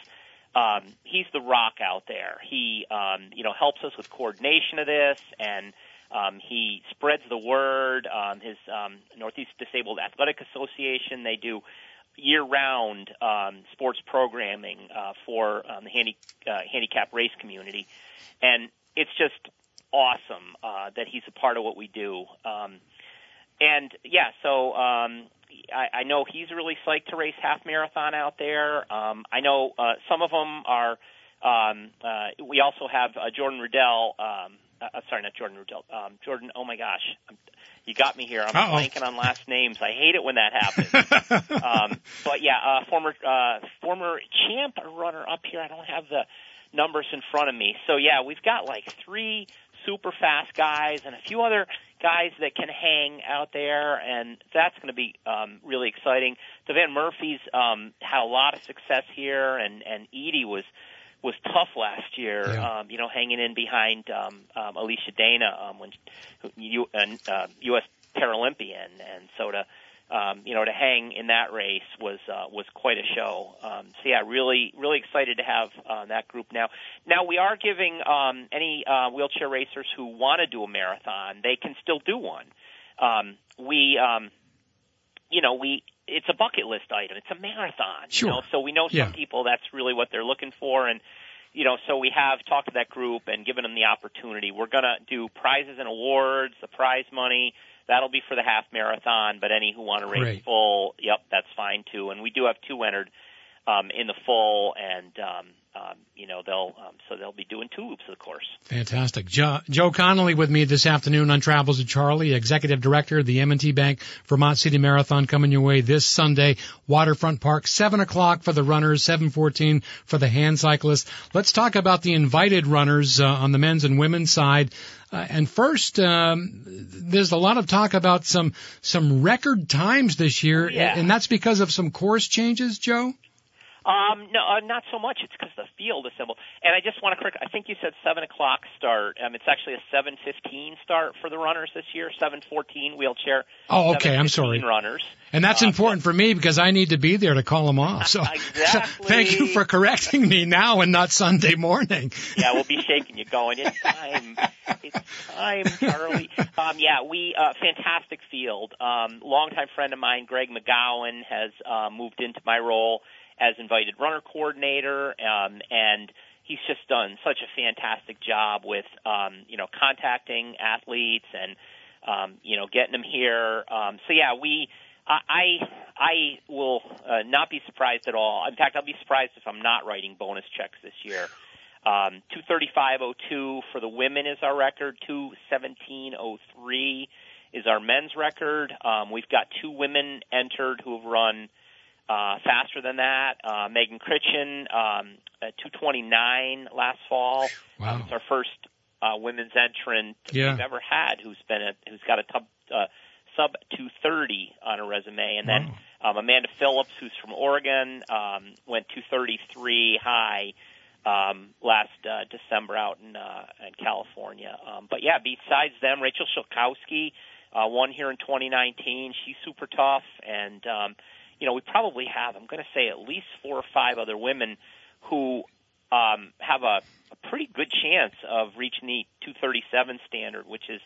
um, he's the rock out there. He um, you know helps us with coordination of this, and um, he spreads the word. Um, his um, Northeast Disabled Athletic Association they do year-round um, sports programming uh, for um, the handy, uh, handicap race community, and it's just awesome uh, that he's a part of what we do. Um, and yeah, so um, I, I know he's really psyched to race half marathon out there. Um, I know uh, some of them are. Um, uh, we also have uh, Jordan Riddell. Um, uh, uh, sorry, not Jordan Riddell. Um, Jordan. Oh my gosh, I'm, you got me here. I'm Uh-oh. blanking on last names. I hate it when that happens. [LAUGHS] um, but yeah, uh, former uh, former champ runner up here. I don't have the numbers in front of me. So yeah, we've got like three super fast guys and a few other guys that can hang out there, and that's going to be um, really exciting. Devan Murphy's um, had a lot of success here, and and Edie was was tough last year. Yeah. Um, you know, hanging in behind um, um, Alicia Dana um, when and uh, U.S. Paralympian, and so to um, you know, to hang in that race was uh, was quite a show. Um, so yeah, really really excited to have uh, that group now. Now we are giving um, any uh, wheelchair racers who want to do a marathon, they can still do one. Um, we, um, you know, we it's a bucket list item. It's a marathon. Sure. You know, so we know some yeah. people that's really what they're looking for, and you know, so we have talked to that group and given them the opportunity. We're going to do prizes and awards, the prize money. That'll be for the half marathon, but any who want to race Great. full, yep, that's fine too. And we do have two entered um, in the full, and um, um, you know they'll um, so they'll be doing two loops of the course. Fantastic. Joe, Joe Connelly with me this afternoon on Travels with Charlie, Executive Director of the M&T Bank Vermont City Marathon coming your way this Sunday, Waterfront Park, 7 o'clock for the runners, 7.14 for the hand cyclists. Let's talk about the invited runners uh, on the men's and women's side. Uh, and first, um, there's a lot of talk about some some record times this year, yeah. and that's because of some course changes, Joe. Um, no, uh, not so much. It's because the field is simple. And I just want to correct. I think you said seven o'clock start. Um, it's actually a seven fifteen start for the runners this year. Seven fourteen wheelchair. Oh, okay. I'm sorry. Runners. And that's Uh, important for me because I need to be there to call them off. So, [LAUGHS] Exactly. thank you for correcting me now and not Sunday morning. yeah, we'll be shaking you going. It's time. It's time, Charlie. Um, yeah, we uh, fantastic field. Um, longtime friend of mine, Greg McGowan, has uh, moved into my role as invited runner coordinator, um, and he's just done such a fantastic job with um, you know contacting athletes and um, you know getting them here. Um, so yeah, we. I I will uh, not be surprised at all. In fact, I'll be surprised if I'm not writing bonus checks this year. Um, 235.02 for the women is our record. 217.03 is our men's record. Um, we've got two women entered who have run uh, faster than that. Uh, Megan Critchen um, at 229 last fall. Wow. Um, it's our first uh, women's entrant Yeah. we've ever had who's been a, who's got a tub, uh, sub 230 on her resume, and then um, Amanda Phillips, who's from Oregon, um, went 233 high um, last uh, December out in, uh, in California. Um, but yeah, besides them, Rachel Shilkowski uh, won here in 2019. She's super tough, and um, you know we probably have I'm going to say at least four or five other women who um, have a, a pretty good chance of reaching the 237 standard, which is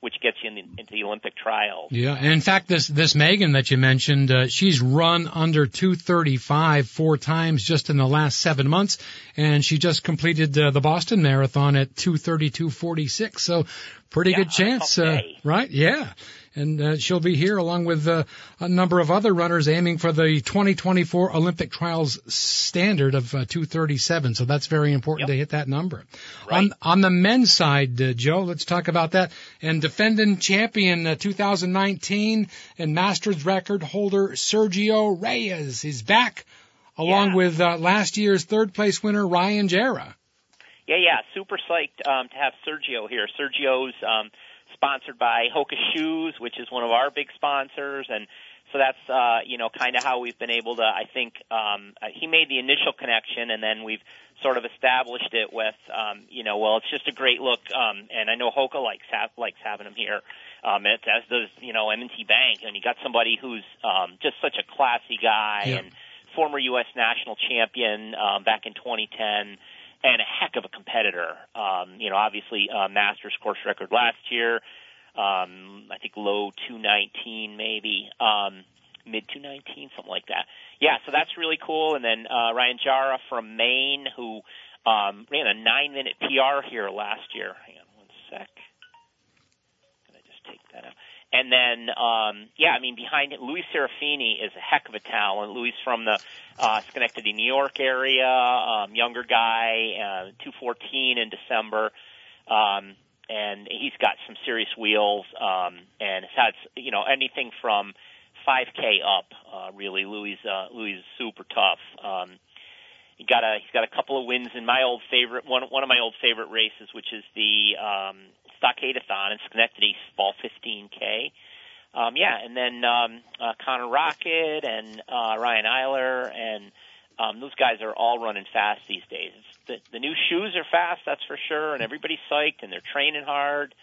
which gets you in the, into the Olympic trials. Yeah, and in fact, this this Megan that you mentioned, uh, she's run under 235 four times just in the last seven months, and she just completed uh, the Boston Marathon at 232.46. So, pretty Yeah, good chance, uh, right? Yeah, and uh, she'll be here along with uh, a number of other runners aiming for the 2024 Olympic trials standard of uh, 237. So that's very important Yep. to hit that number. Right. On on the men's side, uh, Joe, let's talk about that. And defending champion uh, 2019 and Masters record holder Sergio Reyes is back, along Yeah. with uh, last year's third place winner Ryan Jarrah. Yeah, yeah, super psyched um, to have Sergio here. Sergio's um, sponsored by Hoka Shoes, which is one of our big sponsors, and so that's uh, you know kind of how we've been able to. I think um, uh, he made the initial connection, and then we've sort of established it with um, you know well, it's just a great look, um, and I know Hoka likes ha- likes having him here. Um, it, as does you know M&T Bank, and you got somebody who's um, just such a classy guy Yeah. and former U.S. national champion um, back in 2010 and a heck of a competitor. Um, you know, obviously, uh, Masters course record last year. Um, I think low 219 maybe, um, mid 219, something like that. Yeah, so that's really cool. And then uh, Ryan Jara from Maine, who um, ran a nine minute PR here last year. Hang on one sec. I just take that out? And then, um, yeah, I mean, behind it, Louis Serafini is a heck of a talent. Louis from the uh, Schenectady, New York area, um, younger guy, uh, 214 in December. Um, and he's got some serious wheels, um, and has had, you know, anything from 5K up, uh, really. Louis, uh, Louis is super tough. Um, he got a he's got a couple of wins in my old favorite one one of my old favorite races, which is the um, Stockade-a-thon in Schenectady Fall 15K. Um, yeah, and then um, uh, Connor Rocket and uh, Ryan Eiler and um, those guys are all running fast these days. It's, the, the new shoes are fast, that's for sure, and everybody's psyched and they're training hard.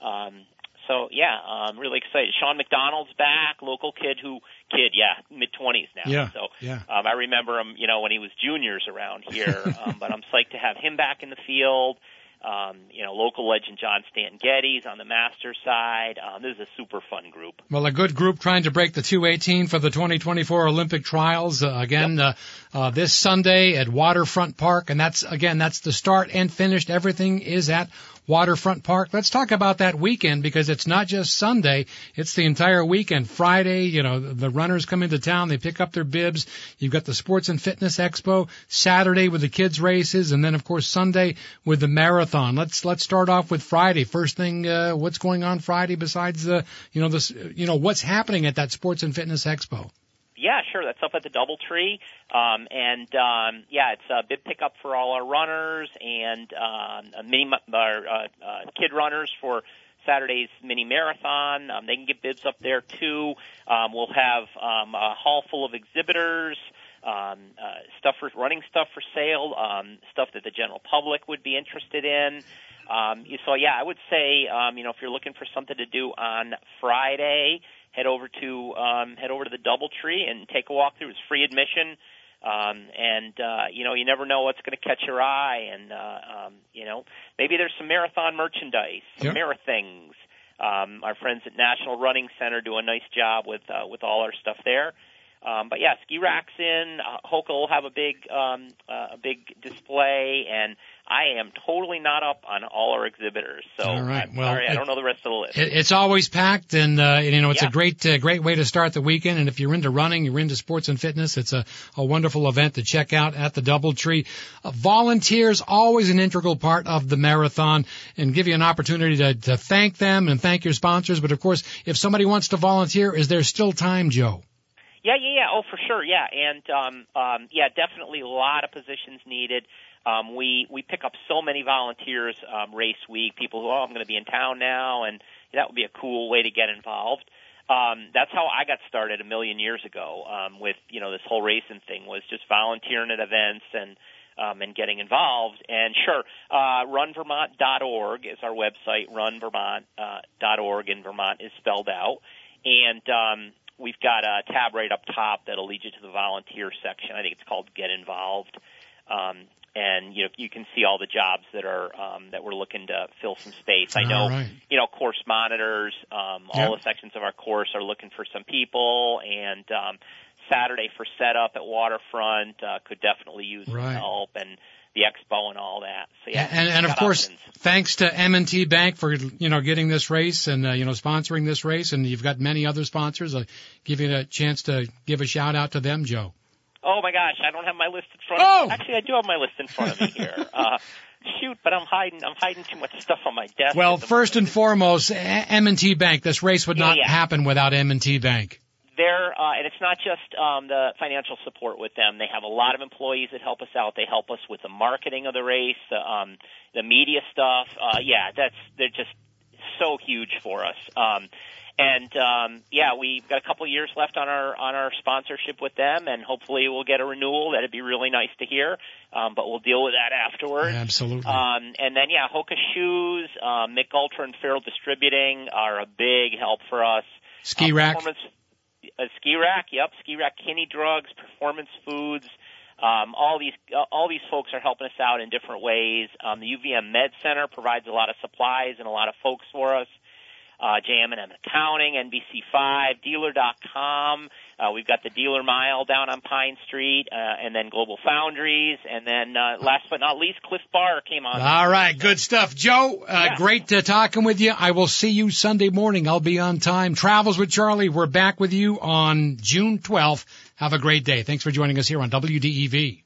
Um, so yeah, I'm really excited. Sean McDonald's back, local kid who kid, yeah, mid twenties now. Yeah, So yeah. um, I remember him, you know, when he was juniors around here. um, but I'm psyched to have him back in the field. Um, you know, local legend John Stanton Geddes on the Masters side. Um, this is a super fun group. Well, a good group trying to break the 218 for the 2024 Olympic trials. Uh, again, uh, uh, this Sunday at Waterfront Park. And that's, again, that's the start and finished. Everything is at Waterfront Park. Let's talk about that weekend because it's not just Sunday, it's the entire weekend. Friday, you know, the runners come into town, they pick up their bibs. You've got the Sports and Fitness Expo, Saturday with the kids races, and then of course Sunday with the marathon. Let's let's start off with Friday. First thing, uh, what's going on Friday besides the, you know, this, you know, what's happening at that Sports and Fitness Expo? Yeah, sure. That's up at the DoubleTree, um, and um, yeah, it's a bib pickup for all our runners and um, a mini uh, uh, kid runners for Saturday's mini marathon. Um, they can get bibs up there too. Um, we'll have um, a hall full of exhibitors. Um, uh, stuff for running stuff for sale, um, stuff that the general public would be interested in. Um, so yeah, I would say um, you know if you're looking for something to do on Friday, head over to um, head over to the DoubleTree and take a walk through. It's free admission. Um, and uh, you know, you never know what's going to catch your eye, and uh, um, you know, maybe there's some marathon merchandise, some things. Um, our friends at National Running Center do a nice job with uh, with all our stuff there. Um, but yeah, ski racks in. Uh, Hoka will have a big um, uh, a big display, and I am totally not up on all our exhibitors. So All right. I'm Well, sorry, I don't know the rest of the list. It, it's always packed, and uh, you know it's Yeah. a great, uh, great way to start the weekend. And if you're into running, you're into sports and fitness, it's a, a wonderful event to check out at the DoubleTree. Uh, volunteers always an integral part of the marathon, and give you an opportunity to, to thank them and thank your sponsors. But of course, if somebody wants to volunteer, is there still time, Joe? Yeah, yeah, yeah. Oh, for sure. Yeah, and um, um, yeah, definitely a lot of positions needed. Um, we we pick up so many volunteers um, race week. People who oh, I'm going to be in town now, and that would be a cool way to get involved. Um, that's how I got started a million years ago um, with you know this whole racing thing was just volunteering at events and um, and getting involved. And sure, uh, runvermont.org is our website. Runvermont.org, uh, org, and Vermont is spelled out. And um, we've got a tab right up top that'll lead you to the volunteer section. I think it's called Get Involved. Um, and you know you can see all the jobs that are um, that we're looking to fill some space. I know right. you know course monitors. Um, Yep. All the sections of our course are looking for some people, and um, Saturday for setup at Waterfront uh, could definitely use some help, and the expo and all that. So yeah, and, and of course, options. thanks to M&T Bank for you know getting this race and uh, you know sponsoring this race, and you've got many other sponsors. Uh, give you a chance to give a shout out to them, Joe. Oh my gosh, I don't have my list in front Oh! of me. Actually, I do have my list in front of me here. [LAUGHS] Uh, shoot, but I'm hiding. I'm hiding too much stuff on my desk. Well, first and foremost, M&T Bank. This race would Yeah, not yeah. happen without M&T Bank. They're, uh, and it's not just um, the financial support with them. They have a lot of employees that help us out. They help us with the marketing of the race, the, um, the media stuff. Uh, yeah, that's they're just so huge for us. Um, and um, yeah, we've got a couple years left on our on our sponsorship with them, and hopefully we'll get a renewal. That'd be really nice to hear. Um, but we'll deal with that afterwards. Absolutely. Um, and then yeah, Hoka shoes, um, Mich Ultra and Farrell Distributing are a big help for us. Ski Uh, rack. Performance, uh, Skirack, yep. Skirack, Kinney Drugs, Performance Foods. Um, all these uh, all these folks are helping us out in different ways. Um, the UVM Med Center provides a lot of supplies and a lot of folks for us. Uh, JM&M Accounting, NBC5, Dealer.com. Uh, we've got the Dealer Mile down on Pine Street, uh, and then GlobalFoundries, and then uh, last but not least, Clif Bar came on. All right, good stuff, Joe. Uh, Yeah. Great uh, talking with you. I will see you Sunday morning. I'll be on time. Travels with Charlie. We're back with you on June 12th. Have a great day. Thanks for joining us here on WDEV.